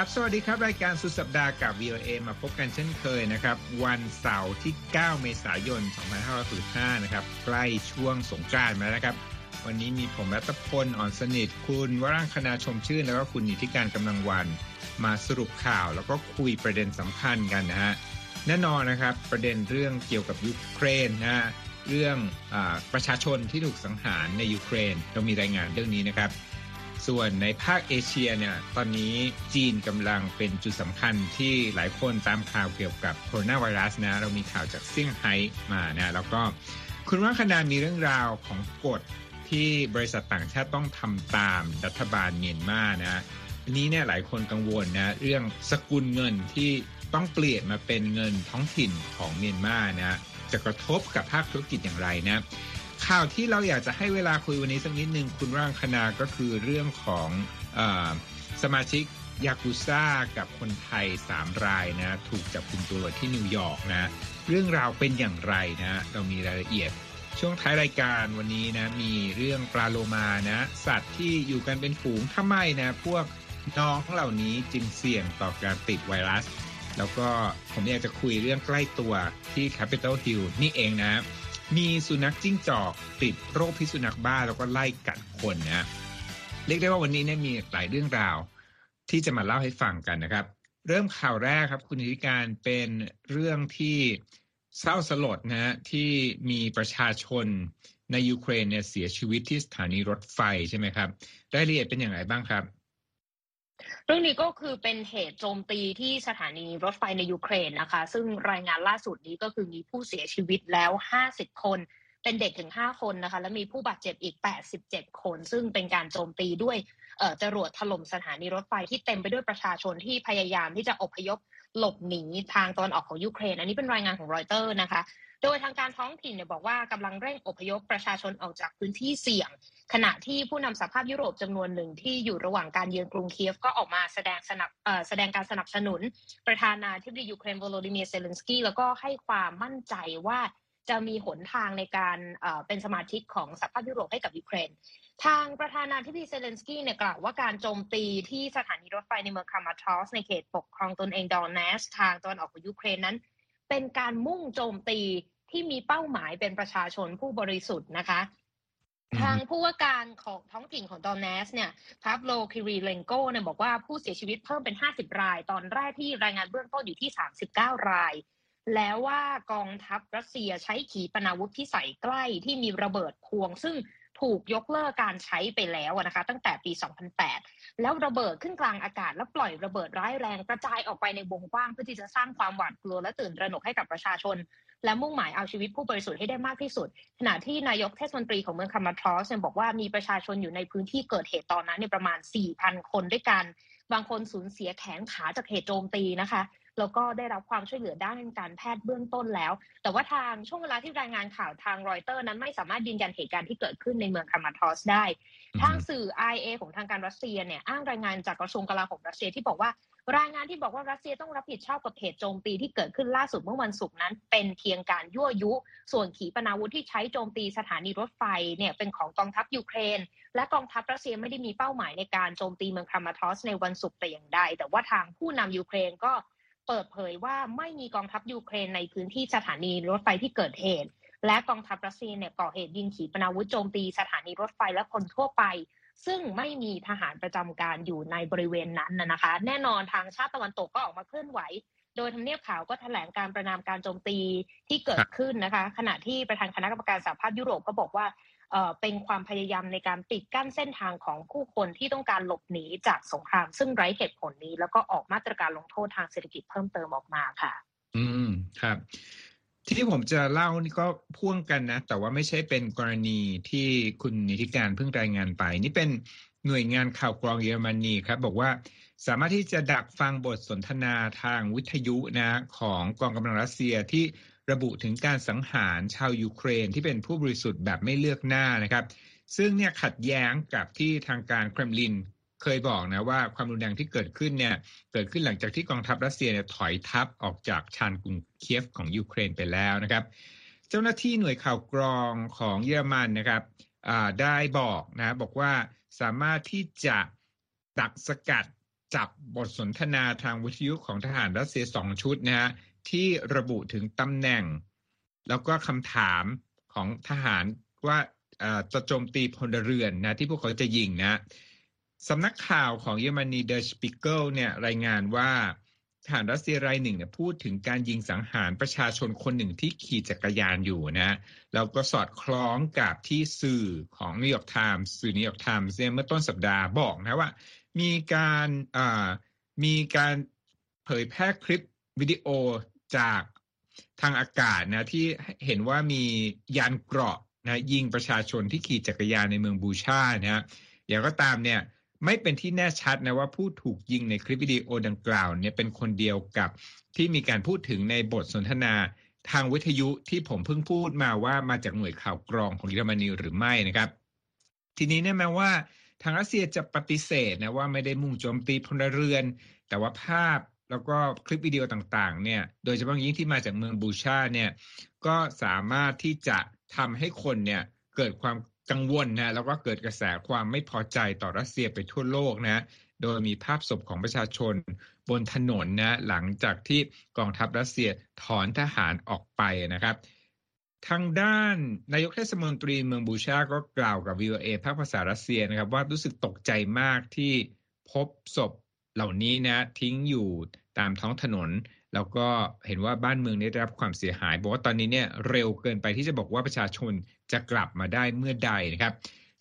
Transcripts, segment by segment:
ครับ สวัสดีครับ รายการสุดสัปดาห์กับ VOA มาพบกันเช่นเคยนะครับ วันเสาร์ที่ 9 เมษายน 2565นะครับ ใกล้ช่วงสงกรานต์มาแล้วครับ วันนี้มีผมรัตพล อ่อนสนิท คุณวรังคณาชมชื่น แล้วก็คุณนิติการกำลังวัน มาสรุปข่าวแล้วก็คุยประเด็นสำคัญกันนะฮะ แน่นอนนะครับ ประเด็นเรื่องเกี่ยวกับยูเครนนะฮะ เรื่องอประชาชนที่ถูกสังหารในยูเครน เรามีรายงานเรื่องนี้นะครับ ส่วนในภาคเอเชียเนี่ยตอนนี้จีนกำลังเป็นจุดสำคัญที่หลายคนตามข่าวเกี่ยวกับโคโรนาไวรัสนะเรามีข่าวจากเซี่ยงไฮ้มานะแล้วก็คุณว่าคณามีเรื่องราวของกฎที่บริษัทต่างชาติต้องทำตามรัฐบาลเมียนมานะอันนี้เนี่ยหลายคนกังวลนะเรื่องสกุลเงินที่ต้องเปลี่ยนมาเป็นเงินท้องถิ่นของเมียนมานะจะกระทบกับภาคธุรกิจอย่างไรนะ ข่าวที่เราอยากจะให้เวลาคุยวันนี้สักนิดหนึ่งคุณร่างคณาก็คือเรื่องของอสมาชิกยากุซ่ากับคนไทย 3 รายนะถูกจับกุมตัวที่นิวยอร์กนะเรื่องราวเป็นอย่างไรนะเรามีรายละเอียด ช่วงท้ายรายการวันนี้นะมีเรื่องปลาโลมานะสัตว์ที่อยู่กันเป็นฝูงทำไมนะพวกน้องเหล่านี้จึงเสี่ยงต่อการติดไวรัส แล้วก็ผมอยากจะคุยเรื่องใกล้ตัวที่ Capitol Hill นี่เองนะ มีสุนัขจิ้งจอกติดโรคพิษสุนัขบ้าแล้วก็ไล่กัดคนนะเรียกได้ว่าวันนี้เนี่ยมีหลายเรื่องราวที่จะมาเล่าให้ฟังกันนะครับ เริ่มข่าวแรกครับ คุณธิการเป็นเรื่องที่เศร้าสลดนะฮะที่มีประชาชนในยูเครนเนี่ยเสียชีวิตที่สถานีรถไฟใช่ไหมครับรายละเอียดเป็นอย่างไรบ้างครับ เรื่องนี้ก็คือเป็นเหตุโจมตีที่สถานีรถไฟในยูเครนนะคะ ซึ่งรายงานล่าสุดนี้ก็คือมีผู้เสียชีวิตแล้ว 50 คน เป็นเด็กถึง 5 คนนะคะ และมีผู้บาดเจ็บอีก 87 คน ซึ่งเป็นการโจมตีด้วยจรวดถล่มสถานีรถไฟที่เต็มไปด้วยประชาชนที่พยายามที่จะอพยพหลบหนีทางตอนออกของยูเครน อันนี้เป็นรายงานของรอยเตอร์นะคะ โดยทางการท้องถิ่นเนี่ยบอกว่ากำลังเร่งอพยพประชาชนออกจากพื้นที่เสี่ยง ขณะที่ผู้นำสหภาพยุโรปจำนวนหนึ่งที่อยู่ระหว่างการเยือนกรุงเคียฟก็ออกมาแสดงสนับแสดงการสนับสนุน ประธานาธิบดียูเครนโวโลดีเมียร์ เซเลนสกี้แล้วก็ให้ความมั่นใจว่าจะมีหนทางในการเป็นสมาชิกของสหภาพยุโรปให้กับยูเครน ทางประธานาธิบดีเซเลนสกี้เนี่ยกล่าวว่าการโจมตีที่สถานีรถไฟในเมืองครามาทอสก์ในเขตปกครองตนเองดอนเนตสก์ ทางตะวันออกของยูเครนนั้น เป็นการมุ่งโจมตีที่มีเป้าหมายเป็นประชาชนผู้บริสุทธิ์นะคะ ทางผู้ว่าการของท้องถิ่นของดอนเนตสก์เนี่ยพาบโลคิรีเลงโกเนี่ยบอกว่าผู้เสียชีวิตเพิ่มเป็น 50 ราย ตอนแรกที่รายงานเบื้องต้นอยู่ที่ 39 ราย แล้วว่ากองทัพรัสเซียใช้ขีปนาวุธพิสัยใกล้ที่มีระเบิดพวง ซึ่ง ถูกยกเลิกการใช้ไปแล้วนะคะตั้งแต่ปี 2008 แล้วระเบิดขึ้นกลางอากาศ แล้วปล่อยระเบิดร้ายแรงกระจายออกไปในวงกว้างเพื่อที่จะสร้างความหวาดกลัวและตื่นระหนกให้กับประชาชน และมุ่งหมายเอาชีวิตผู้บริสุทธิ์ให้ได้มากที่สุด ขณะที่นายกเทศมนตรีของเมืองครามาทอสก์เนี่ยบอกว่ามีประชาชนอยู่ในพื้นที่เกิดเหตุตอนนั้นเนี่ยประมาณ 4,000 คนด้วยกัน บางคนสูญเสียแขนขาจากเหตุโจมตีนะคะ แล้วก็ได้รับความช่วยเหลือด้านการแพทย์เบื้องต้นแล้ว แต่ว่าทางช่วงเวลาที่รายงานข่าวทางรอยเตอร์นั้นไม่สามารถยืนยันเหตุการณ์ที่เกิดขึ้นในเมืองครามาทอสก์ได้ ทางสื่อ RIA ของทางการรัสเซียเนี่ยอ้างรายงานจากกระทรวงกลาโหมรัสเซียที่บอกว่ารายงานที่บอกว่ารัสเซียต้องรับผิดชอบกับเหตุโจมตีที่เกิดขึ้นล่าสุดเมื่อวันศุกร์นั้น เป็นเพียงการยั่วยุ ส่วนขีปนาวุธที่ใช้โจมตีสถานีรถไฟเนี่ยเป็นของกองทัพยูเครน และกองทัพรัสเซียไม่ได้มีเป้าหมายในการโจมตีเมืองครามาทอสก์ในวันศุกร์แต่อย่างใด แต่ว่าทางผู้นำยูเครนก็ เปิดเผยว่าไม่มีกองทัพยูเครนในพื้นที่สถานีรถไฟที่เกิดเหตุ และกองทัพรัสเซียเนี่ยก่อเหตุยิงขีปนาวุธโจมตีสถานีรถไฟและคนทั่วไป ซึ่งไม่มีทหารประจำการอยู่ในบริเวณนั้นนะคะ แน่นอนทางชาติตะวันตกก็ออกมาเคลื่อนไหว โดยทำเนียบข่าวก็แถลงการประนามการโจมตีที่เกิดขึ้นนะคะ ขณะที่ประธานคณะกรรมการสหภาพยุโรปก็บอกว่า เป็นความพยายามในการปิดกั้นเส้นทางของผู้คนที่ต้องการหลบหนีจากสงคราม ซึ่งไร้เหตุผลนี้ แล้วก็ออกมาตรการลงโทษทางเศรษฐกิจเพิ่มเติมออกมาค่ะ อืมครับที่ผมจะเล่านี่ก็พ่วงกันนะ แต่ว่าไม่ใช่เป็นกรณีที่คุณนิติการเพิ่งรายงานไป นี่เป็นหน่วยงานข่าวกรองเยอรมนีครับ บอกว่าสามารถที่จะดักฟังบทสนทนาทางวิทยุนะ ของกองกำลังรัสเซียที่ ระบุถึงการสังหารชาวยูเครนที่เป็นผู้บริสุทธิ์แบบไม่เลือกหน้านะครับ ซึ่งเนี่ยขัดแย้งกับที่ทางการเครมลินเคยบอกนะว่าความรุนแรงที่เกิดขึ้นเนี่ยเกิดขึ้นหลังจากที่กองทัพรัสเซียเนี่ยถอยทัพออกจากชานกรุงเคียฟของยูเครนไปแล้วนะครับ เจ้าหน้าที่หน่วยข่าวกรองของเยอรมันนะครับได้บอกนะบอกว่าสามารถที่จะดักสกัดจับบทสนทนาทางวิทยุของทหารรัสเซียสองชุดนะฮะ ที่ระบุถึงตำแหน่ง แล้วก็คำถามของทหารว่าจะโจมตีพลเรือนนะที่พวกเขาจะยิงนะสำนักข่าวของเยอรมนี Der Spiegel เนี่ยรายงานว่าทหารรัสเซียรายหนึ่งเนี่ยพูดถึงการยิงสังหารประชาชนคนหนึ่งที่ขี่จักรยานอยู่นะแล้วก็สอดคล้องกับที่สื่อของ New York Times สื่อ New York Times เมื่อต้นสัปดาห์บอกนะว่า มีการมีการเผยแพร่คลิป วิดีโอจากทางอากาศนะที่เห็นว่ามียานเกราะนะยิงประชาชนที่ขี่จักรยานในเมืองบูชานะฮะอย่างไรก็ตามเนี่ยไม่เป็นที่แน่ชัดนะว่าผู้ถูกยิงในคลิปวิดีโอดังกล่าวเนี่ยเป็นคนเดียวกับที่มีการพูดถึงในบทสนทนาทางวิทยุที่ผมเพิ่งพูดมาว่ามาจากหน่วยข่าวกรองของเยอรมนีหรือไม่นะครับ ทีนี้เนี่ยแม้ว่าทางรัสเซียจะปฏิเสธนะว่าไม่ได้มุ่งโจมตีพลเรือน แต่ว่าภาพ แล้วก็คลิปวิดีโอต่างๆ เนี่ย โดยเฉพาะยิ่งที่มาจากเมืองบูชาเนี่ย ก็สามารถที่จะทำให้คนเนี่ยเกิดความกังวลนะ แล้วก็เกิดกระแสความไม่พอใจต่อรัสเซียไปทั่วโลกนะ โดยมีภาพศพของประชาชนบนถนนนะ หลังจากที่กองทัพรัสเซียถอนทหารออกไปนะครับ ทางด้านนายกเทศมนตรีเมืองบูชาก็กล่าวกับ VOA ภาคภาษารัสเซียนะครับว่ารู้สึกตกใจมากที่พบศพ เหล่านี้นะทิ้งอยู่ตามท้องถนน แล้วก็เห็นว่าบ้านเมืองได้รับความเสียหาย บอกว่าตอนนี้เนี่ยเร็วเกินไปที่จะบอกว่าประชาชนจะกลับมาได้เมื่อใดนะครับ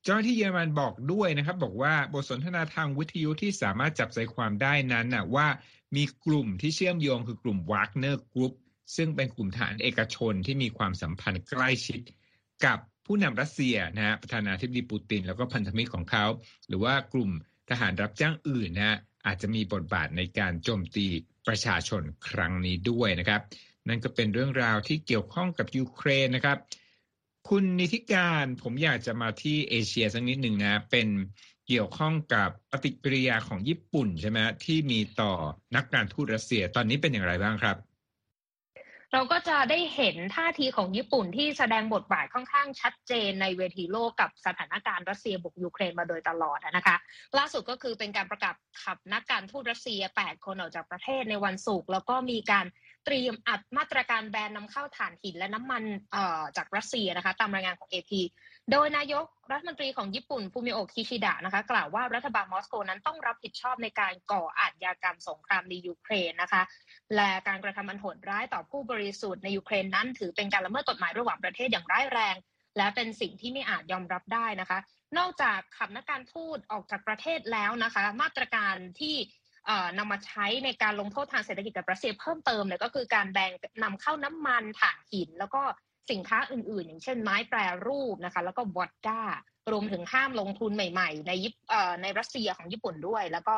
เจ้าหน้าที่เยอรมันบอกด้วยนะครับ บอกว่าบทสนทนาทางวิทยุที่สามารถจับใจความได้นั้นนะว่ามีกลุ่มที่เชื่อมโยงคือกลุ่ม Wagner Group ซึ่งเป็นกลุ่มทหารเอกชนที่มีความสัมพันธ์ใกล้ชิด กับผู้นำรัสเซียนะฮะประธานาธิบดีปูติน แล้วก็พันธมิตรของเขา หรือว่ากลุ่มทหารรับจ้างอื่นนะฮะ อาจจะมีบทบาทในการโจมตีประชาชนครั้งนี้ด้วยนะครับ นั่นก็เป็นเรื่องราวที่เกี่ยวข้องกับยูเครนนะครับ คุณนิติการผมอยากจะมาที่เอเชียสักนิดหนึ่งนะเป็นเกี่ยวข้องกับปฏิกิริยาของญี่ปุ่นใช่ไหมที่มีต่อนักการทูตรัสเซียตอนนี้เป็นอย่างไรบ้างครับ เราก็จะได้เห็นท่าทีของญี่ปุ่นที่แสดงบทบาทค่อนข้างชัดเจนในเวทีโลกกับสถานการณ์รัสเซียบุกยูเครนมาโดยตลอดนะคะ ล่าสุดก็คือเป็นการประกาศขับนักการทูตรัสเซีย 8 คนออกจากประเทศในวันศุกร์แล้วก็มีการเตรียมอัดมาตรการแบนนำเข้าถ่านหินและน้ำมันจากรัสเซียนะคะ ตามรายงานของ AP โดยนายกรัฐมนตรีของญี่ปุ่นฟูมิโอะคิชิดะนะคะ กล่าวว่ารัฐบาลมอสโกนั้นต้องรับผิดชอบในการก่ออาชญากรรมสงครามในยูเครนนะคะ และการกระทำอันโหดร้ายต่อผู้บริสุทธิ์ในยูเครนนั้นถือเป็นการละเมิดกฎหมายระหว่างประเทศอย่างร้ายแรง และเป็นสิ่งที่ไม่อาจยอมรับได้นะคะ นอกจากขับนักการทูตออกจากประเทศแล้วนะคะ มาตรการที่นำมาใช้ในการลงโทษทางเศรษฐกิจกับรัสเซียเพิ่มเติมเนี่ยก็คือการแบ่งนำเข้าน้ำมันถ่านหิน แล้วก็ สินค้าอื่นๆ อย่างเช่นไม้แปรรูปนะคะ แล้วก็วอดก้ารวมถึงห้ามลงทุนใหม่ๆ ในยิปในรัสเซียของญี่ปุ่นด้วย แล้วก็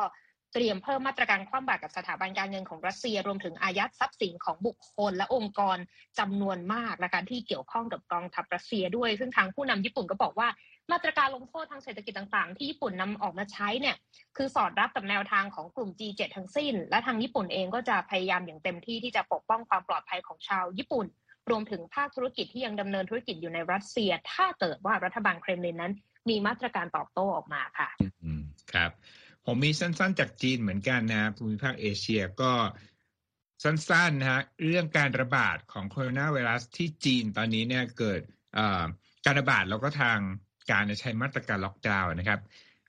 เตรียมเพิ่มมาตรการคว่ำบาตรกับสถาบันการเงินของรัสเซีย รวมถึงอายัดทรัพย์สินของบุคคลและองค์กรจำนวนมากนะคะที่เกี่ยวข้องกับกองทัพรัสเซียด้วย ซึ่งทางผู้นำญี่ปุ่นก็บอกว่ามาตรการลงโทษทางเศรษฐกิจต่างๆ ที่ญี่ปุ่นนำออกมาใช้เนี่ยคือสอดรับกับแนวทางของกลุ่ม G7 ทั้งสิ้น และทางญี่ปุ่นเองก็จะพยายามอย่างเต็มที่ที่จะปกป้องความปลอดภัยของชาวญี่ปุ่น รวมถึงภาคธุรกิจที่ยังดำเนินธุรกิจอยู่ในรัสเซีย ถ้าเกิดว่ารัฐบาลเครมลินนั้น มีมาตรการตอบโต้ออกมาค่ะอืมครับ ผมมีสั้นๆ จากจีนเหมือนกันนะภูมิภาคเอเชียก็สั้นๆนะฮะเรื่องการระบาดของโคโรนาไวรัสที่จีนตอนนี้เนี่ยเกิดการระบาดแล้วก็ทางการใช้มาตรการล็อกดาวน์นะครับ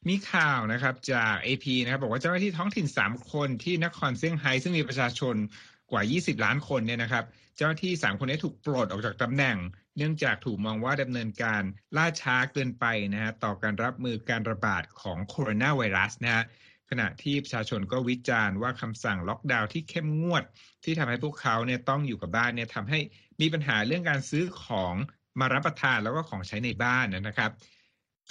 มีข่าวนะครับจาก AP นะครับบอกว่าเจ้าหน้าที่ท้องถิ่น 3 คนที่นครเซี่ยงไฮ้ซึ่งมีประชาชนกว่า 20 ล้านคนเนี่ยนะครับ จ้าหน้าที่3คนนี้ถูกปลดออกจากตำแหน่ง เนื่องจากถูกมองว่าดำเนินการล่าช้าเกินไปนะฮะต่อการรับมือการระบาดของโคโรนาไวรัสนะฮะขณะที่ประชาชนก็วิจารณ์ว่าคำสั่งล็อกดาวน์ที่เข้มงวด ที่ทำให้พวกเขาเนี่ยต้องอยู่กับบ้านเนี่ยทำให้มีปัญหาเรื่องการซื้อของมารับประทานแล้วก็ของใช้ในบ้านนะครับ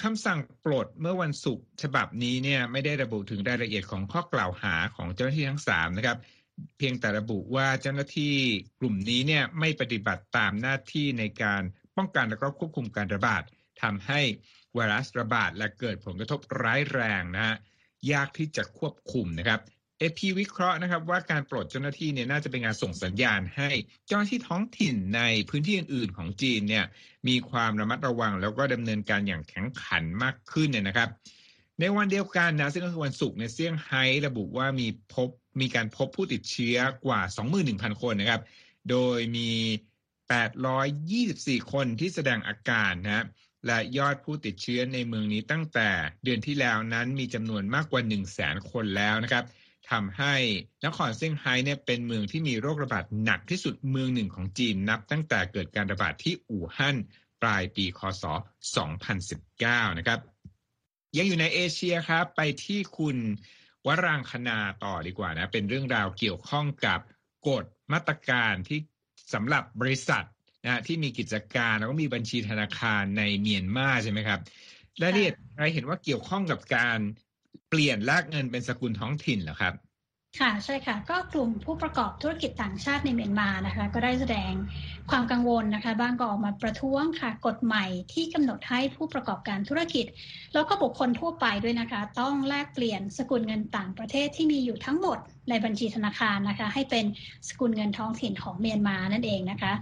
คำสั่งปลดเมื่อวันศุกร์ฉบับนี้เนี่ยไม่ได้ระบุถึงรายละเอียดของข้อกล่าวหาของเจ้าหน้าที่ทั้งสามนะครับ เพียงแต่ระบุว่าเจ้าหน้าที่กลุ่มนี้เนี่ยไม่ปฏิบัติตามหน้าที่ในการป้องกันและก็ควบคุมการระบาดทำให้ไวรัสระบาดและเกิดผลกระทบร้ายแรงนะฮะยากที่จะควบคุมนะครับเอพีวิเคราะห์นะครับว่าการปลดเจ้าหน้าที่เนี่ยน่าจะเป็นการส่งสัญญาณให้เจ้าหน้าที่ท้องถิ่นในพื้นที่อื่น ๆ ของจีนเนี่ยมีความระมัดระวัง แล้วก็ดำเนินการอย่างแข็งขันมากขึ้นเนี่ยนะครับ ในวันเดียวกันนะซึ่งก็คือวันศุกร์ในเซี่ยงไฮ้ระบุว่ามีพบ มีการพบผู้ติดเชื้อกว่า 21,000 คนนะครับ โดยมี 824 คนที่แสดงอาการนะและยอดผู้ติดเชื้อในเมืองนี้ตั้งแต่เดือนที่แล้วนั้นมีจำนวนมากกว่า 1 0 0 0 0แสนคนแล้วนะครับทำให้นครเซี่ยงไฮ้เนี่ยเป็นเมืองที่มีโรคระบาดหนักที่สุดเมืองหนึ่งของจีนนับตั้งแต่เกิดการระบาดที่อู่ฮั่นปลายปีคศ 2019 นะครับ ยังอยู่ในเอเชียครับ ไปที่คุณ วรางคณาต่อดีกว่านะ เป็นเรื่องราวเกี่ยวข้องกับกฎมาตรการที่สำหรับบริษัทนะที่มีกิจการแล้วก็มีบัญชีธนาคารในเมียนมาใช่ไหมครับรายละเอียดใครเห็นว่าเกี่ยวข้องกับการเปลี่ยนลากเงินเป็นสกุลท้องถิ่นเหรอครับ ค่ะใช่ค่ะ ก็กลุ่มผู้ประกอบธุรกิจต่างชาติในเมียนมานะคะ ก็ได้แสดงความกังวลนะคะบ้างก็ออกมาประท้วงค่ะ กฎใหม่ที่กำหนดให้ผู้ประกอบการธุรกิจ แล้วก็บุคคลทั่วไปด้วยนะคะ ต้องแลกเปลี่ยนสกุลเงินต่างประเทศที่มีอยู่ทั้งหมดในบัญชีธนาคารนะคะ ให้เป็นสกุลเงินท้องถิ่นของเมียนมานั่นเองนะคะ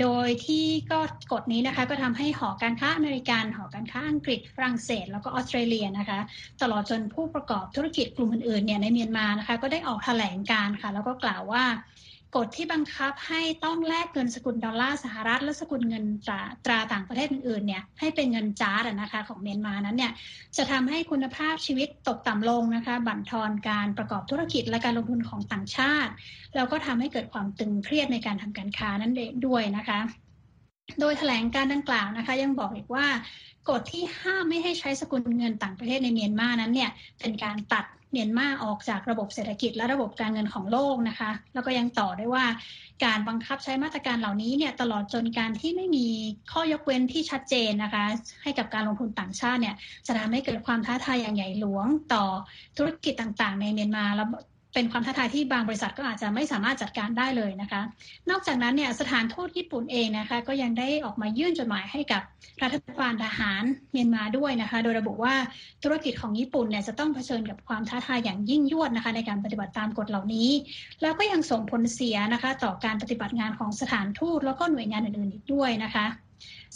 โดยที่ก็กฎนี้นะคะก็ทำให้หอการค้าอเมริกัน หอการค้าอังกฤษฝรั่งเศส แล้วก็ออสเตรเลียนะคะ ตลอดจนผู้ประกอบธุรกิจกลุ่มอื่นๆเนี่ยในเมียนมานะคะ ก็ได้ออกแถลงการณ์ค่ะ แล้วก็กล่าวว่า กฎที่บังคับให้ต้องแลกเงินสกุลดอลลาร์สหรัฐ และสกุลเงินตราตราต่างประเทศอื่นๆเนี่ยให้เป็นเงินจ๊าดนะคะของเมียนมานั้นเนี่ยจะทำให้คุณภาพชีวิตตกต่ำลงนะคะบั่นทอนการประกอบธุรกิจและการลงทุนของต่างชาติ แล้วก็ทำให้เกิดความตึงเครียดในการทำการค้านั้นเองด้วยนะคะ โดยแถลงการดังกล่าวนะคะ ยังบอกอีกว่ากฎที่ห้ามไม่ให้ใช้สกุลเงินต่างประเทศในเมียนมานั้นเนี่ยเป็นการตัด มียนมาออกจากระบบเศรษฐกิจและระบบการเงินของโลกนะคะ แล้วก็ยังต่อได้ว่าการบังคับใช้มาตรการเหล่านี้เนี่ยตลอดจนการที่ไม่มีข้อยกเว้นที่ชัดเจนนะคะ ให้กับการลงทุนต่างชาติเนี่ยจะทำให้เกิดความท้าทายอย่างใหญ่หลวงต่อธุรกิจต่างๆ ในเมียนมาแล้ว เป็นความท้าทายที่บางบริษัทก็อาจจะไม่สามารถจัดการได้เลยนะคะ นอกจากนั้นเนี่ยสถานทูตญี่ปุ่นเองนะคะก็ยังได้ออกมายื่นจดหมายให้กับรัฐบาลทหารเมียนมาด้วยนะคะ โดยระบุว่าธุรกิจของญี่ปุ่นเนี่ยจะต้องเผชิญกับความท้าทายอย่างยิ่งยวดนะคะ ในการปฏิบัติตามกฎเหล่านี้ แล้วก็ยังส่งผลเสียนะคะ ต่อการปฏิบัติงานของสถานทูตแล้วก็หน่วยงานอื่นๆอีกด้วยนะคะ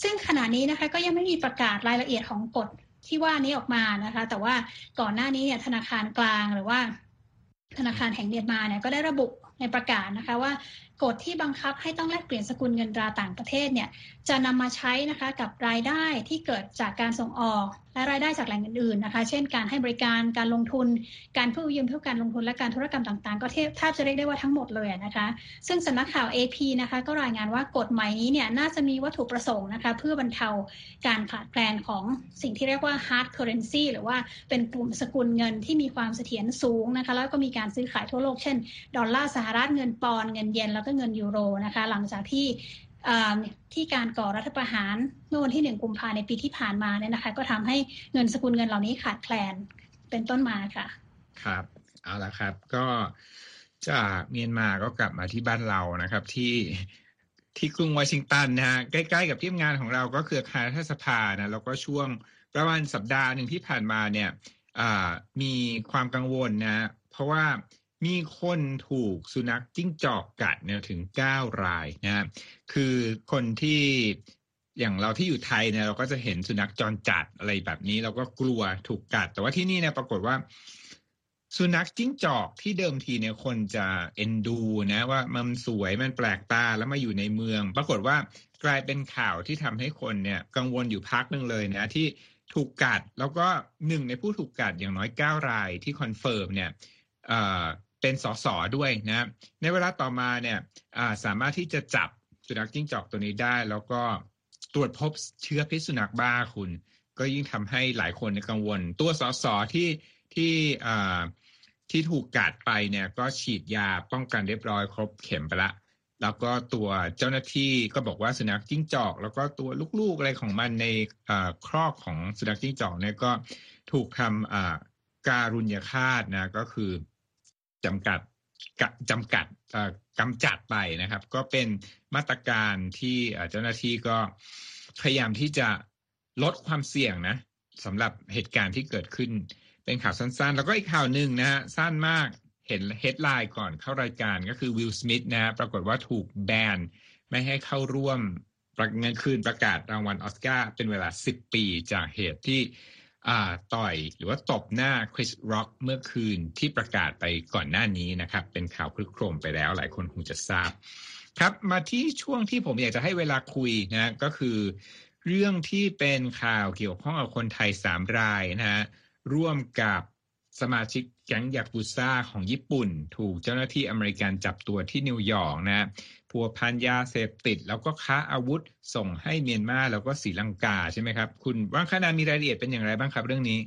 ซึ่งขณะนี้นะคะก็ยังไม่มีประกาศรายละเอียดของกฎที่ว่านี้ออกมานะคะ แต่ว่าก่อนหน้านี้เนี่ยธนาคารกลางหรือว่า ธนาคารแห่งเมียนมาเนี่ยก็ได้ระบุในประกาศนะคะว่า กฎที่บังคับให้ต้องแลกเปลี่ยนสกุลเงินตราต่างประเทศเนี่ยจะนำมาใช้นะคะกับรายได้ที่เกิดจากการส่งออก และรายได้จากแหล่งอื่นๆนะคะเช่น การให้บริการการลงทุน การผู้ยืมเพื่อการลงทุนและการธุรกรรมต่างๆ ก็แทบจะเรียกได้ว่าทั้งหมดเลยนะคะซึ่งสำนักข่าว AP นะคะก็รายงานว่ากฎใหม่นี้เนี่ยน่าจะมีวัตถุประสงค์นะคะเพื่อบรรเทาการขาดแคลนของสิ่งที่เรียกว่า hard currency หรือว่าเป็นกลุ่มสกุลเงินที่มีความเสถียรสูงนะคะแล้วก็มีการซื้อขายทั่วโลกเช่น ดอลลาร์สหรัฐเงินปอนเงินเยนแล้วก็เงินยูโรนะคะหลังจากที่ที่การก่อรัฐประหารเมื่อวันที่หนึ่งกุมภาในปีที่ผ่านมาเนี่ยนะคะ ก็ทำให้เงินสกุลเงินเหล่านี้ขาดแคลนเป็นต้นมาค่ะ ครับ เอาละครับ ก็จากเมียนมาก็กลับมาที่บ้านเรานะครับ ที่ที่กรุงวอชิงตันนะฮะใกล้ๆกับที่งานของเราก็คือคารัฐสภานะแล้วก็ช่วงประมาณสัปดาห์หนึ่งที่ผ่านมาเนี่ยมีความกังวลนะเพราะว่า มีคนถูกสุนัขจิ้งจอกกัดเนี่ยถึงเก้ารายนะครับคือคนที่อย่างเราที่อยู่ไทยเนี่ยเราก็จะเห็นสุนัขจรจัดอะไรแบบนี้ เราก็กลัวถูกกัด แต่ว่าที่นี่เนี่ยปรากฏว่า สุนัขจิ้งจอกที่เดิมทีเนี่ยคนจะเอ็นดู นะว่ามันสวยมันแปลกตาแล้วมาอยู่ในเมือง ปรากฏว่ากลายเป็นข่าวที่ทำให้คนเนี่ยกังวลอยู่พักหนึ่งเลยนะที่ถูกกัด แล้วก็หนึ่งในผู้ถูกกัดอย่างน้อยเก้ารายที่ confirm เนี่ย เป็นสสด้วยนะในเวลาต่อมาเนี่ยสามารถที่จะจับสุนัขจิ้งจอกตัวนี้ได้ แล้วก็ตรวจพบเชื้อพิษสุนัขบ้าคุณ ก็ยิ่งทำให้หลายคนกังวล ตัวสสที่ที่ที่ถูกกัดไปเนี่ยก็ฉีดยาป้องกันเรียบร้อยครบเข็มไปละแล้วก็ตัวเจ้าหน้าที่ก็บอกว่าสุนัขจิ้งจอก แล้วก็ตัวลูกๆอะไรของมันในครอกของสุนัขจิ้งจอกเนี่ยก็ถูกทำการุญยฆาตนะก็คือ จำกัดจำกัดกำจัดไปนะครับ ก็เป็นมาตรการที่เจ้าหน้าที่ก็พยายามที่จะลดความเสี่ยงนะสำหรับเหตุการณ์ที่เกิดขึ้น เป็นข่าวสั้นๆ แล้วก็อีกข่าวหนึ่งนะฮะสั้นมากเห็นเฮดไลน์ก่อนเข้ารายการก็คือวิลสมิธนะปรากฏว่าถูกแบนไม่ให้เข้าร่วมประเงินคืนประกาศรางวัลออสการ์เป็นเวลา 10 ปีจากเหตุที่ ต่อยหรือว่าตบหน้าคริสร็อกเมื่อคืนที่ประกาศไปก่อนหน้านี้นะครับ เป็นข่าวคลึกโครมไปแล้วหลายคนคงจะทราบ ครับมาที่ช่วงที่ผมอยากจะให้เวลาคุยนะก็คือ เรื่องที่เป็นข่าวเกี่ยวข้องกับคนไทยสามรายนะฮะร่วมกับ สมาชิกแก๊งยากุซ่าของญี่ปุ่น ถูกเจ้าหน้าที่อเมริกันจับตัวที่นิวยอร์กนะพัวพันยาเสพติด แล้วก็ค้าอาวุธส่งให้เมียนมาแล้วก็ศรีลังกาใช่ไหมครับ คุณว่างคณามีรายละเอียดเป็นอย่างไรบ้างครับเรื่องนี้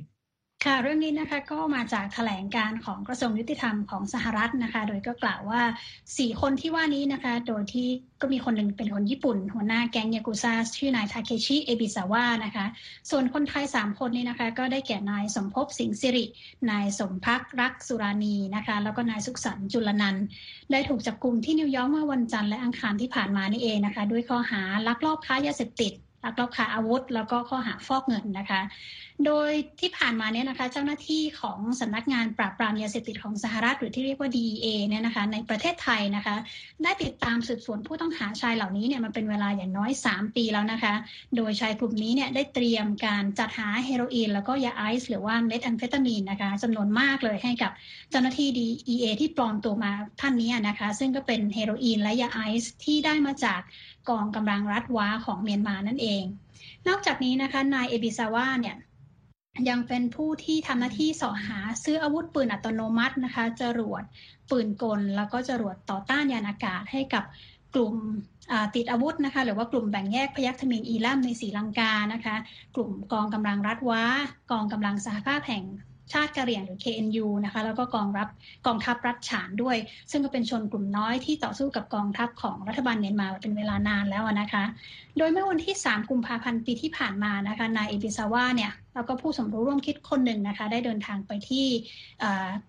ค่ะเรื่องนี้นะคะก็มาจากแถลงการของกระทรวงยุติธรรมของสหรัฐนะคะ โดยก็กล่าวว่า 4 คนที่ว่านี้นะคะ โดยที่ก็มีคนหนึ่งเป็นคนญี่ปุ่น หัวหน้าแก๊งยากุซ่าชื่อนายทาเคชิเอบิซาวะนะคะ ส่วนคนไทย 3 คนนี้นะคะ ก็ได้แก่นายสมภพสิงห์สิริ นายสมพักรักสุรานีนะคะ แล้วก็นายสุขสันต์จุลนันได้ถูกจับกลุ่มที่นิวยอร์กเมื่อวันจันทร์และอังคารที่ผ่านมานี่เองนะคะ ด้วยข้อหาลักลอบค้ายาเสพติด ลักลอบค้าอาวุธ แล้วก็ข้อหาฟอกเงินนะคะ โดยที่ผ่านมาเนี่ยนะคะ เจ้าหน้าที่ของสำนักงานปราบปรามยาเสพติดของสหรัฐหรือที่เรียกว่า DEA เนี่ยนะคะ ในประเทศไทยนะคะ ได้ติดตามสืบสวนผู้ต้องหาชายเหล่านี้เนี่ยมาเป็นเวลาอย่างน้อย 3 ปีแล้วนะคะ โดยชายกลุ่มนี้เนี่ยได้เตรียมการจัดหาเฮโรอีนแล้วก็ยาไอซ์หรือว่าเมทแอมเฟตามีนนะคะจำนวนมากเลยให้กับเจ้าหน้าที่ DEA ที่ปลอมตัวมาท่านนี้นะคะ ซึ่งก็เป็นเฮโรอีนและยาไอซ์ที่ได้มาจาก กองกำลังรัฐว้าของเมียนมานั่นเอง นอกจากนี้นะคะนายเอบิซาวาเนี่ยยังเป็นผู้ที่ทำหน้าที่เสาะหาซื้ออาวุธปืนอัตโนมัตินะคะจรวดปืนกล แล้วก็จรวดต่อต้านยานอากาศให้กับกลุ่มติดอาวุธนะคะหรือว่ากลุ่มแบ่งแยกพยัคฆ์ทมิฬอีแลมในศรีลังกานะคะ กลุ่มกองกำลังรัฐว้ากองกำลังสหภาพแห่ง ชาติกะเหรี่ยงหรือ KNU นะคะแล้วก็กองรับกองทัพรัฐฉานด้วย ซึ่งก็เป็นชนกลุ่มน้อยที่ต่อสู้กับกองทัพของรัฐบาลเมียนมาเป็นเวลานานแล้วนะคะ โดยเมื่อวันที่ 3 กุมภาพันธ์ปีที่ผ่านมานะคะนายเอบิซาวาเนี่ยแล้วก็ผู้สมรู้ร่วมคิดคนหนึ่งนะคะ ได้เดินทางไปที่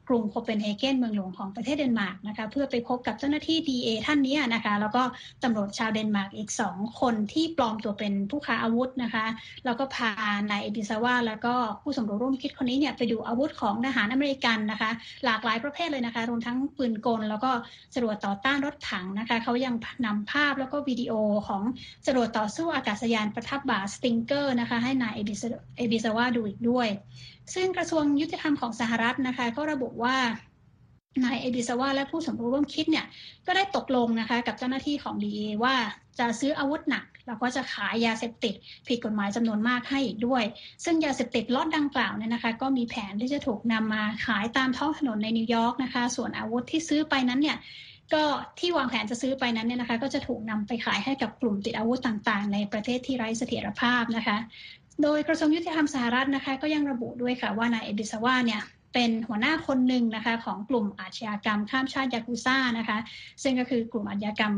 กรุงโคเปนเฮเกนเมืองหลวงของประเทศเดนมาร์กนะคะ เพื่อไปพบกับเจ้าหน้าที่ DEA ท่านนี้นะคะ แล้วก็ตำรวจชาวเดนมาร์กอีก 2 คนที่ปลอมตัวเป็นผู้ค้าอาวุธนะคะ แล้วก็พานายเอบิซาวาแล้วก็ผู้สมรู้ร่วมคิดคนนี้เนี่ยไปดูอาวุธของทหารอเมริกันนะคะ หลากหลายประเภทเลยนะคะ รวมทั้งปืนกล แล้วก็จรวดต่อต้านรถถังนะคะเขายังนำภาพแล้วก็วิดีโอของจรวดต่อสู้อากาศยานประทับบ่า Stinger นะคะให้นายเอบิซาวาดูอีกด้วย ซึ่งกระทรวงยุติธรรมของสหรัฐนะคะก็ระบุว่านายเอบิซาวาและผู้สมรู้ร่วมคิดเนี่ยก็ได้ตกลงนะคะกับเจ้าหน้าที่ของ DEA ว่าจะซื้ออาวุธหนัก แล้วก็จะขายยาเสพติด ผิดกฎหมายจำนวนมากให้อีกด้วย ซึ่งยาเสพติดล็อตดังกล่าวเนี่ยนะคะ ก็มีแผนที่จะถูกนำมาขายตามท้องถนนในนิวยอร์กนะคะ ส่วนอาวุธที่ซื้อไปนั้นเนี่ย ก็ที่วางแผนจะซื้อไปนั้นเนี่ยนะคะก็จะถูกนำไปขายให้กับกลุ่มติดอาวุธต่างๆ ในประเทศที่ไร้เสถียรภาพนะคะ โดยกระทรวงยุติธรรมสหรัฐนะคะ ก็ยังระบุด้วยค่ะว่านายเอบิซาวาเนี่ยเป็นหัวหน้าคนหนึ่งนะคะของกลุ่มอาชญากรรมข้ามชาติยากุซ่านะคะ ซึ่งก็คือกลุ่มอาชญากรรม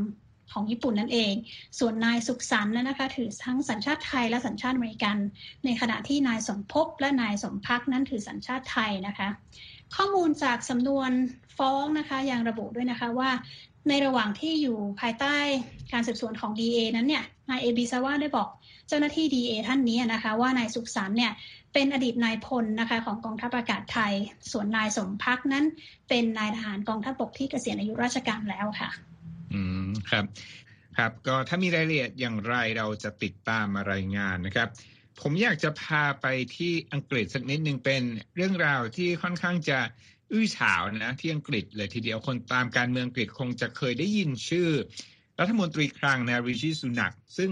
ของญี่ปุ่นนั่นเอง ส่วนนายสุขสันต์นะคะ ถือทั้งสัญชาติไทยและสัญชาติอเมริกัน ในขณะที่นายสมภพและนายสมพักนั้นถือสัญชาติไทยนะคะ ข้อมูลจากสำนวนฟ้องนะคะยังระบุด้วยนะคะว่าในระหว่างที่อยู่ภายใต้การสืบสวนของ DA นั้นเนี่ยนายเอบิซาวาได้บอกเจ้าหน้าที่ DA ท่านนี้นะคะ ว่านายสุขสันต์เนี่ยเป็นอดีตนายพลนะคะของกองทัพอากาศไทย ส่วนนายสมพักนั้น เป็นนายทหารกองทัพบกที่เกษียณอายุราชการแล้วค่ะ อืมครับ ครับ ก็ถ้ามีรายละเอียดอย่างไรเราจะติดตามมารายงานนะครับ ผมอยากจะพาไปที่อังกฤษสักนิดหนึ่งเป็นเรื่องราวที่ค่อนข้างจะอื้อฉาวนะที่อังกฤษเลยทีเดียวคนตามการเมืองอังกฤษคงจะเคยได้ยินชื่อ รัฐมนตรีคลังนะริชิสุนักซึ่ง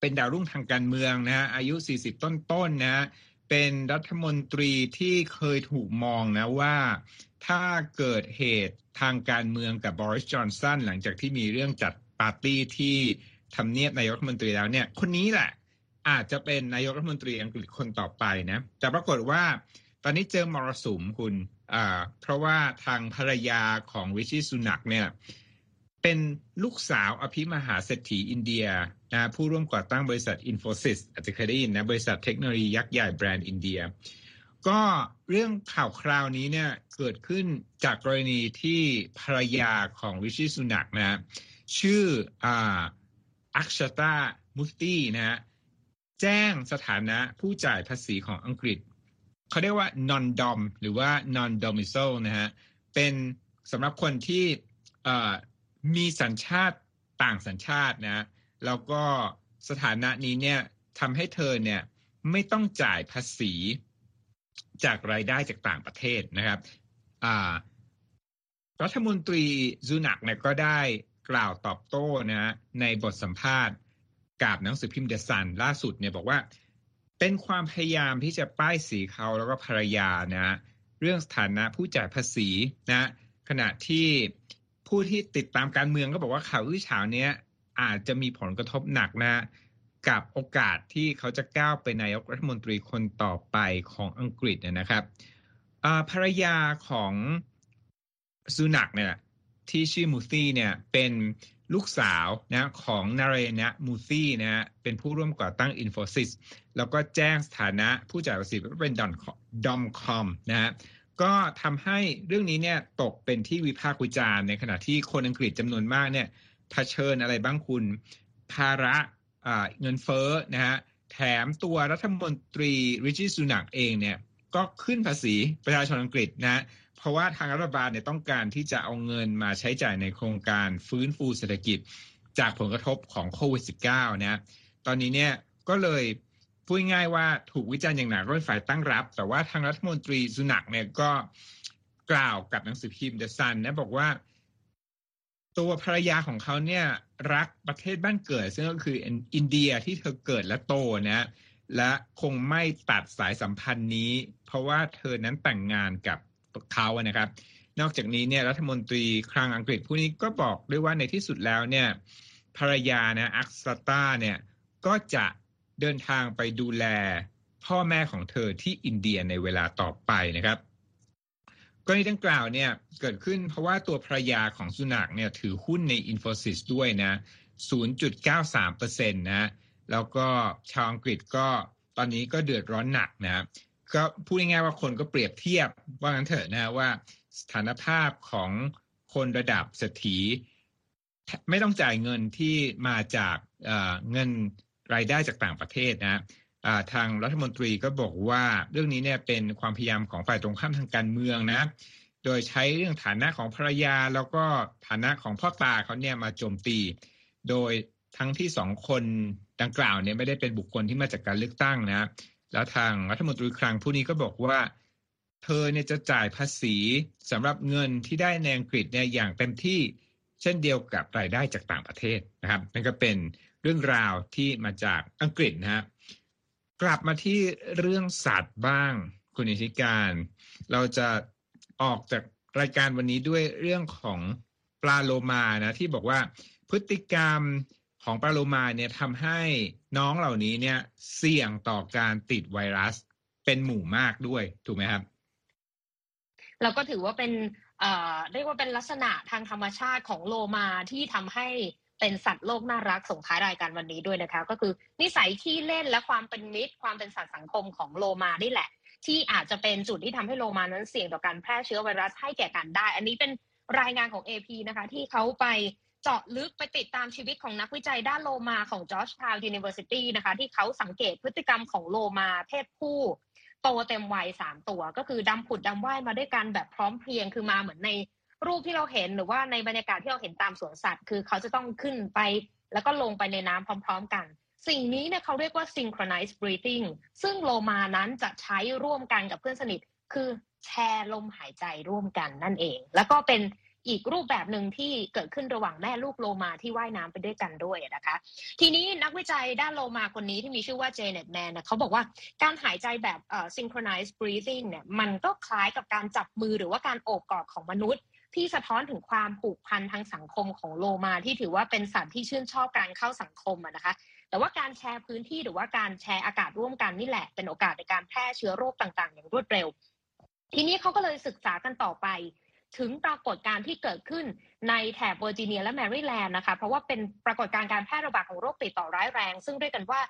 เป็นดาวรุ่งทางการเมืองนะฮะอายุ 40 ต้นๆนนะเป็นรัฐมนตรีที่เคยถูกมองนะว่าถ้าเกิดเหตุทางการเมืองกับบริสจอนสันหลังจากที่มีเรื่องจัดปาร์ตี้ที่ทำเนียบนายกรัฐมนตรีแล้วเนี่ย คนนี้แหละ อาจจะเป็นนายกรัฐมนตรีอังกฤษคนต่อไปนะ แต่ปรากฏว่าตอนนี้เจอมรสุมคุณอ่าเพราะว่าทางภรรยาของวิชิสุนักเนี่ยเป็นลูกสาวอภิมหาเศรษฐีอินเดียนะผู้ร่วมก่อตั้งบริษัท Infosys อาจจะเคยได้ยินนะบริษัทเทคโนโลยียักษ์ใหญ่แบรนด์อินเดีย ก็เรื่องข่าวคราวนี้เนี่ยเกิดขึ้นจากกรณีที่ภรรยาของวิชิสุนักนะชื่ออักชตามุสตีนะ แจ้งสถานะผู้จ่ายภาษีของอังกฤษ เขาเรียกว่า non dom หรือว่า non domicile นะฮะ เป็นสำหรับคนที่มีสัญชาติต่างสัญชาตินะ แล้วก็สถานะนี้เนี่ยทำให้เธอเนี่ยไม่ต้องจ่ายภาษีจากรายได้จากต่างประเทศนะครับรัฐมนตรีซูนักเนี่ยก็ได้กล่าวตอบโต้นะในบทสัมภาษณ์ กับหนังสือพิมพ์เดอะซันล่าสุดเนี่ยบอกว่า เป็นความพยายามที่จะป้ายสีเขาแล้วก็ภรรยานะเรื่องสถานะผู้จ่ายภาษีนะขณะที่ผู้ที่ติดตามการเมืองก็บอกว่าข่าวอื้อฉาวนี้อาจจะมีผลกระทบหนักนะ กับโอกาสที่เขาจะก้าวเป็นนายกรัฐมนตรีคนต่อไปของอังกฤษนะครับภรรยาของซูนักเนี่ยที่ชื่อมูร์ตีเนี่ยเป็น ลูกสาวนะของนารายนะมูร์ตีนะเป็นผู้ร่วมก่อตั้ง Infosysแล้วก็แจ้งสถานะผู้จ่ายภาษีว่าเป็นดอนดอมคอมนะฮะก็ทำให้เรื่องนี้เนี่ยตกเป็นที่วิพากษ์วิจารณ์ในขณะที่คนอังกฤษจำนวนมากเนี่ยเผชิญอะไรบ้างคุณ ภาระเงินเฟ้อนะฮะแถมตัวรัฐมนตรีริชิสุนักเองเนี่ยก็ขึ้นภาษีประชาชนอังกฤษนะ เพราะว่าทางรัฐบาลเนี่ยต้องการที่จะเอาเงินมาใช้จ่ายในโครงการฟื้นฟูเศรษฐกิจจากผลกระทบของโควิด -19 นะตอนนี้เนี่ยก็เลยพูดง่ายว่าถูกวิจารณ์อย่างหนักด้วยฝ่ายตั้งรับ แต่ว่าทางรัฐมนตรีสุนักเนี่ยก็กล่าวกับหนังสือพิมพ์เดอะซันนะบอกว่า ตัวภรรยาของเขาเนี่ยรักประเทศบ้านเกิด ซึ่งก็คืออินเดียที่เธอเกิดและโตนะและคงไม่ตัดสายสัมพันธ์นี้ เพราะว่าเธอนั้นแต่งงานกับ เขานะครับ นอกจากนี้เนี่ยรัฐมนตรีคลังอังกฤษผู้นี้ก็บอกด้วยว่าในที่สุดแล้วเนี่ยภรรยานะอักษตาเนี่ยก็จะเดินทางไปดูแลพ่อแม่ของเธอที่อินเดียในเวลาต่อไปนะครับกรณีดังกล่าวเนี่ยเกิดขึ้นเพราะว่าตัวภรรยาของสุนักเนี่ยถือหุ้นใน Infosys ด้วยนะ 0.93%นะ แล้วก็ชาวอังกฤษก็ตอนนี้ก็เดือดร้อนหนักนะ ก็พูดง่ายๆว่าคนก็เปรียบเทียบว่างั้นเถอะนะว่าสถานภาพของคนระดับเศรษฐีไม่ต้องจ่ายเงินที่มาจากเงินรายได้จากต่างประเทศนะทางรัฐมนตรีก็บอกว่าเรื่องนี้เนี่ยเป็นความพยายามของฝ่ายตรงข้ามทางการเมืองนะโดยใช้เรื่องฐานะของภรรยาแล้วก็ฐานะของพ่อตาเขาเนี่ยมาโจมตี โดยทั้งที่สองคนดังกล่าวเนี่ยไม่ได้เป็นบุคคลที่มาจากการเลือกตั้งนะ แล้วทางรัฐมนตรีคลังผู้นี้ก็บอกว่า เธอเนี่ยจะจ่ายภาษีสำหรับเงินที่ได้ในอังกฤษเนี่ยอย่างเต็มที่เช่นเดียวกับรายได้จากต่างประเทศนะครับนั่นก็เป็นเรื่องราวที่มาจากอังกฤษนะฮะกลับมาที่เรื่องสัตว์บ้างคุณอิชิการ เราจะออกจากรายการวันนี้ด้วยเรื่องของปลาโลมานะที่บอกว่าพฤติกรรม ของปลาโลมาเนี่ยทำให้น้องเหล่านี้เนี่ยเสี่ยงต่อการติดไวรัสเป็นหมู่มากด้วยถูกไหมครับ เราก็ถือว่าเป็นเอ่อเรียกว่าเป็นลักษณะทางธรรมชาติของโลมาที่ทำให้เป็นสัตว์โลกน่ารักส่งท้ายรายการวันนี้ด้วยนะคะ ก็คือนิสัยที่เล่นและความเป็นมิตร ความเป็นสัตว์สังคมของโลมานี่แหละ ที่อาจจะเป็นจุดที่ทำให้โลมานั้นเสี่ยงต่อการแพร่เชื้อไวรัสให้แก่กันได้ อันนี้เป็นรายงานของ AP นะคะ ที่เขาไป เจาะลึกไปติดตามชีวิตของนักวิจัยด้านโลมาของ Georgetown University นะคะ ที่เขาสังเกตพฤติกรรมของโลมาเพศผู้โตเต็มวัยสามตัว ก็คือดำผุดดำว่ายมาด้วยกันแบบพร้อมเพรียงคือมาเหมือนในรูปที่เราเห็นหรือว่าในบรรยากาศที่เราเห็นตามสวนสัตว์ คือเขาจะต้องขึ้นไป แล้วก็ลงไปในน้ำพร้อม ๆ กัน สิ่งนี้เนี่ยเขาเรียกว่า synchronized breathing ซึ่งโลมานั้นจะใช้ร่วมกันกับเพื่อนสนิท คือแชร์ลมหายใจร่วมกันนั่นเอง แล้วก็เป็น อีกรูปแบบหนึ่งที่เกิดขึ้นระหว่างแม่ลูกโลมาที่ว่ายน้ำไปด้วยกันด้วยนะคะ ทีนี้นักวิจัยด้านโลมาคนนี้ที่มีชื่อว่าเจเน็ตแมนนะเขาบอกว่าการหายใจแบบเอ่อ synchronized breathing เนี่ยมันก็คล้ายกับการจับมือหรือว่าการโอบกอดของมนุษย์ที่สะท้อนถึงความผูกพันทางสังคมของโลมาที่ถือว่าเป็นสัตว์ที่ชื่นชอบการเข้าสังคมนะคะ แต่ว่าการแชร์พื้นที่หรือว่าการแชร์อากาศร่วมกันนี่แหละ เป็นโอกาสในการแพร่เชื้อโรคต่างๆ อย่างรวดเร็ว ทีนี้เขาก็เลยศึกษากันต่อไป ถึงปรากฏการณ์ที่เกิดขึ้นในแถบเวอร์จิเนียและแมริแลนด์นะคะ เพราะว่าเป็นปรากฏการณ์การแพร่ระบาดของโรคติดต่อร้ายแรง ซึ่งเรียกกันว่า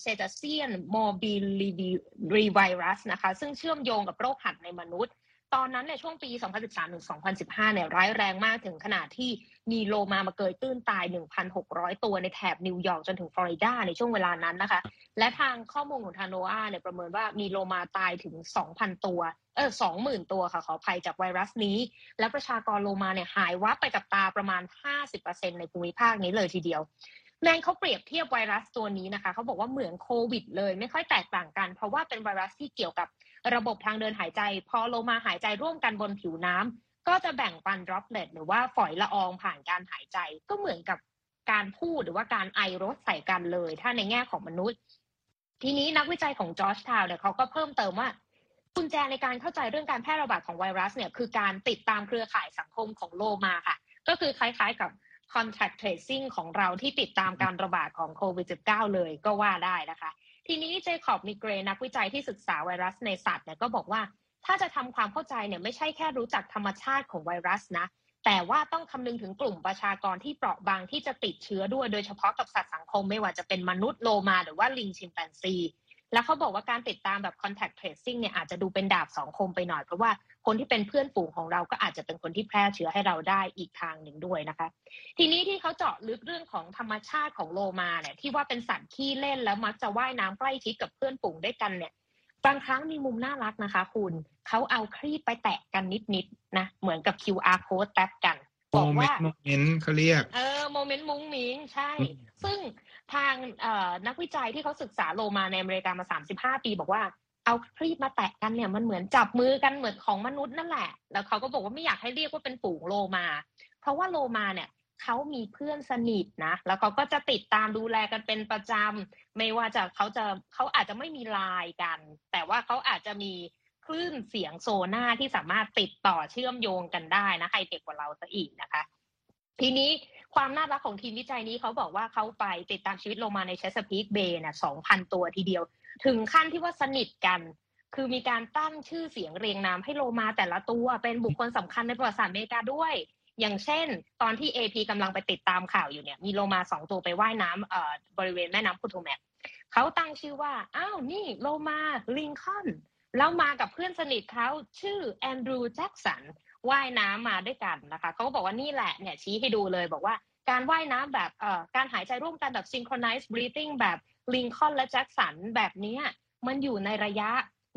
cetacean morbillivirus นะคะ ซึ่งเชื่อมโยงกับโรคหัดในมนุษย์ ตอนนั้นในช่วงปี 2013ถึง2015 เนี่ยร้ายแรงมากถึงขนาดที่มีโลมามาเกยตื้นตาย 1,600 ตัวในแถบนิวยอร์กจนถึงฟลอริดาในช่วงเวลานั้นนะคะ และทางข้อมูลของทางโนอาเนี่ยประเมินว่ามีโลมาตายถึง 2,000 ตัว เออ20,000 ตัวค่ะขออภัยจากไวรัสนี้ และประชากรโลมาเนี่ยหายวับไปกับตาประมาณ 50%ในภูมิภาคนี้เลยทีเดียวแมนเขาเปรียบเทียบไวรัสตัวนี้นะคะ เขาบอกว่าเหมือนโควิดเลยไม่ค่อยแตกต่างกัน เพราะว่าเป็นไวรัสที่เกี่ยวกับ ระบบทางเดินหายใจ พอโลมาหายใจร่วมกันบนผิวน้ำก็จะแบ่งปัน droplet หรือว่าฝอยละอองผ่านการหายใจ ก็เหมือนกับการพูดหรือว่าการไอรดใส่กันเลย ถ้าในแง่ของมนุษย์ ทีนี้นักวิจัยของจอร์จทาวเนี่ยเขาก็เพิ่มเติมว่ากุญแจในการเข้าใจเรื่องการแพร่ระบาดของไวรัสเนี่ยคือการติดตามเครือข่ายสังคมของโลมาค่ะ ก็คือคล้ายๆกับ contact tracing ของเราที่ติดตามการระบาดของโควิด -19 เลยก็ว่าได้นะคะ ทีนี้เจคอบมิเกรนักวิจัยที่ศึกษาไวรัสในสัตว์เนี่ยก็บอกว่าถ้าจะทำความเข้าใจเนี่ยไม่ใช่แค่รู้จักธรรมชาติของไวรัสนะ แต่ว่าต้องคำนึงถึงกลุ่มประชากรที่เปราะบางที่จะติดเชื้อด้วยโดยเฉพาะกับสัตว์สังคมไม่ว่าจะเป็นมนุษย์โลมาหรือว่าลิงชิมแปนซี แล้วเขาบอกว่าการติดตามแบบ contact tracing เนี่ยอาจจะดูเป็นดาบสองคมไปหน่อยเพราะว่า คนที่เป็นเพื่อนฝูงของเราก็อาจจะเป็นคนที่แพร่เชื้อให้เราได้อีกทางหนึ่งด้วยนะคะ ทีนี้ที่เขาเจาะลึกเรื่องของธรรมชาติของโลมาเนี่ยที่ว่าเป็นสัตว์ขี้เล่นแล้วมักจะว่ายน้ำใกล้ชิดกับเพื่อนฝูงด้วยกันเนี่ยบางครั้งมีมุมน่ารักนะคะ คุณเขาเอาครีบไปแตะกันนิดๆนะเหมือนกับ QR code แตะกันโมเมนต์โมเมนต์เขาเรียกเออโมเมนต์มุ้งมิ้งใช่ ซึ่งทางนักวิจัยที่เขาศึกษาโลมาในอเมริกามา 35 ปีบอกว่า เอาครีบมาแตะกันเนี่ยมันเหมือนจับมือกันเหมือนของมนุษย์นั่นแหละ แล้วเขาก็บอกว่าไม่อยากให้เรียกว่าเป็นฝูงโลมา เพราะว่าโลมาเนี่ยเขามีเพื่อนสนิทนะ แล้วเขาก็จะติดตามดูแลกันเป็นประจำ ไม่ว่าจะเขาจะเขาอาจจะไม่มีไลน์กัน แต่ว่าเขาอาจจะมีคลื่นเสียงโซน่าที่สามารถติดต่อเชื่อมโยงกันได้นะใครเด็กกว่าเราซะอีกนะคะ ทีนี้ความน่ารักของทีมวิจัยนี้เขาบอกว่าเขาไปติดตามชีวิตโลมาในเชสพีกเบย์น่ะสองพันตัวทีเดียวถึงขั้นที่ว่าสนิทกัน คือมีการตั้งชื่อเสียงเรียงนามให้โลมาแต่ละตัวเป็นบุคคลสำคัญในประวัติศาสตร์อเมริกาด้วย อย่างเช่น ตอนที่ AP กำลังไปติดตามข่าวอยู่เนี่ย มีโลมาสองตัวไปว่ายน้ำเอ่อบริเวณแม่น้ำพุโทแมกเขาตั้งชื่อว่า อ้าว นี่โลมาลิงคอนแล้วมากับเพื่อนสนิทเขาชื่อแอนดรูว์แจ็กสันว่ายน้ำมาด้วยกันนะคะเขาก็บอกว่านี่แหละเนี่ยชี้ให้ดูเลยบอกว่าการว่ายน้ำแบบเอ่อการหายใจร่วมกันแบบ synchronized breathing แบบ ลิงคอนและแจ็คสันแบบนี้มันอยู่ในระยะ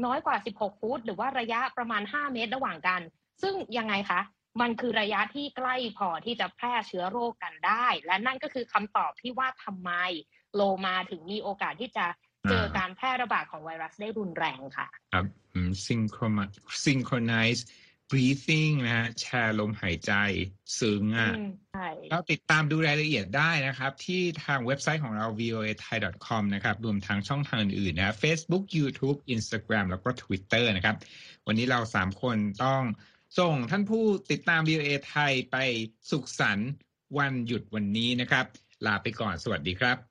น้อยกว่า 16 ฟุต หรือว่าระยะประมาณ 5 เมตรระหว่างกัน ซึ่งยังไงคะ มันคือระยะที่ใกล้พอที่จะแพร่เชื้อโรคกันได้ และนั่นก็คือคำตอบที่ว่าทำไมโลมาถึงมีโอกาสที่จะเจอการแพร่ระบาดของไวรัสได้รุนแรงค่ะครับ synchronize breathing นะฮะแชร์ลมหายใจซึ้งอะเราติดตามดูรายละเอียดได้นะครับ ที่ทางเว็บไซต์ของเรา voa thai com นะครับ รวมทางช่องทางอื่นๆนะ Facebook YouTube Instagram แล้วก็ Twitter นะครับ วันนี้เราสามคนต้องส่งท่านผู้ติดตาม VOA ไทยไปสุขสันต์วันหยุดวันนี้นะครับ ลาไปก่อนสวัสดีครับ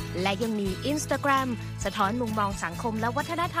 และยังมี Instagram สะท้อนมุมมองสังคมและวัฒนธรรม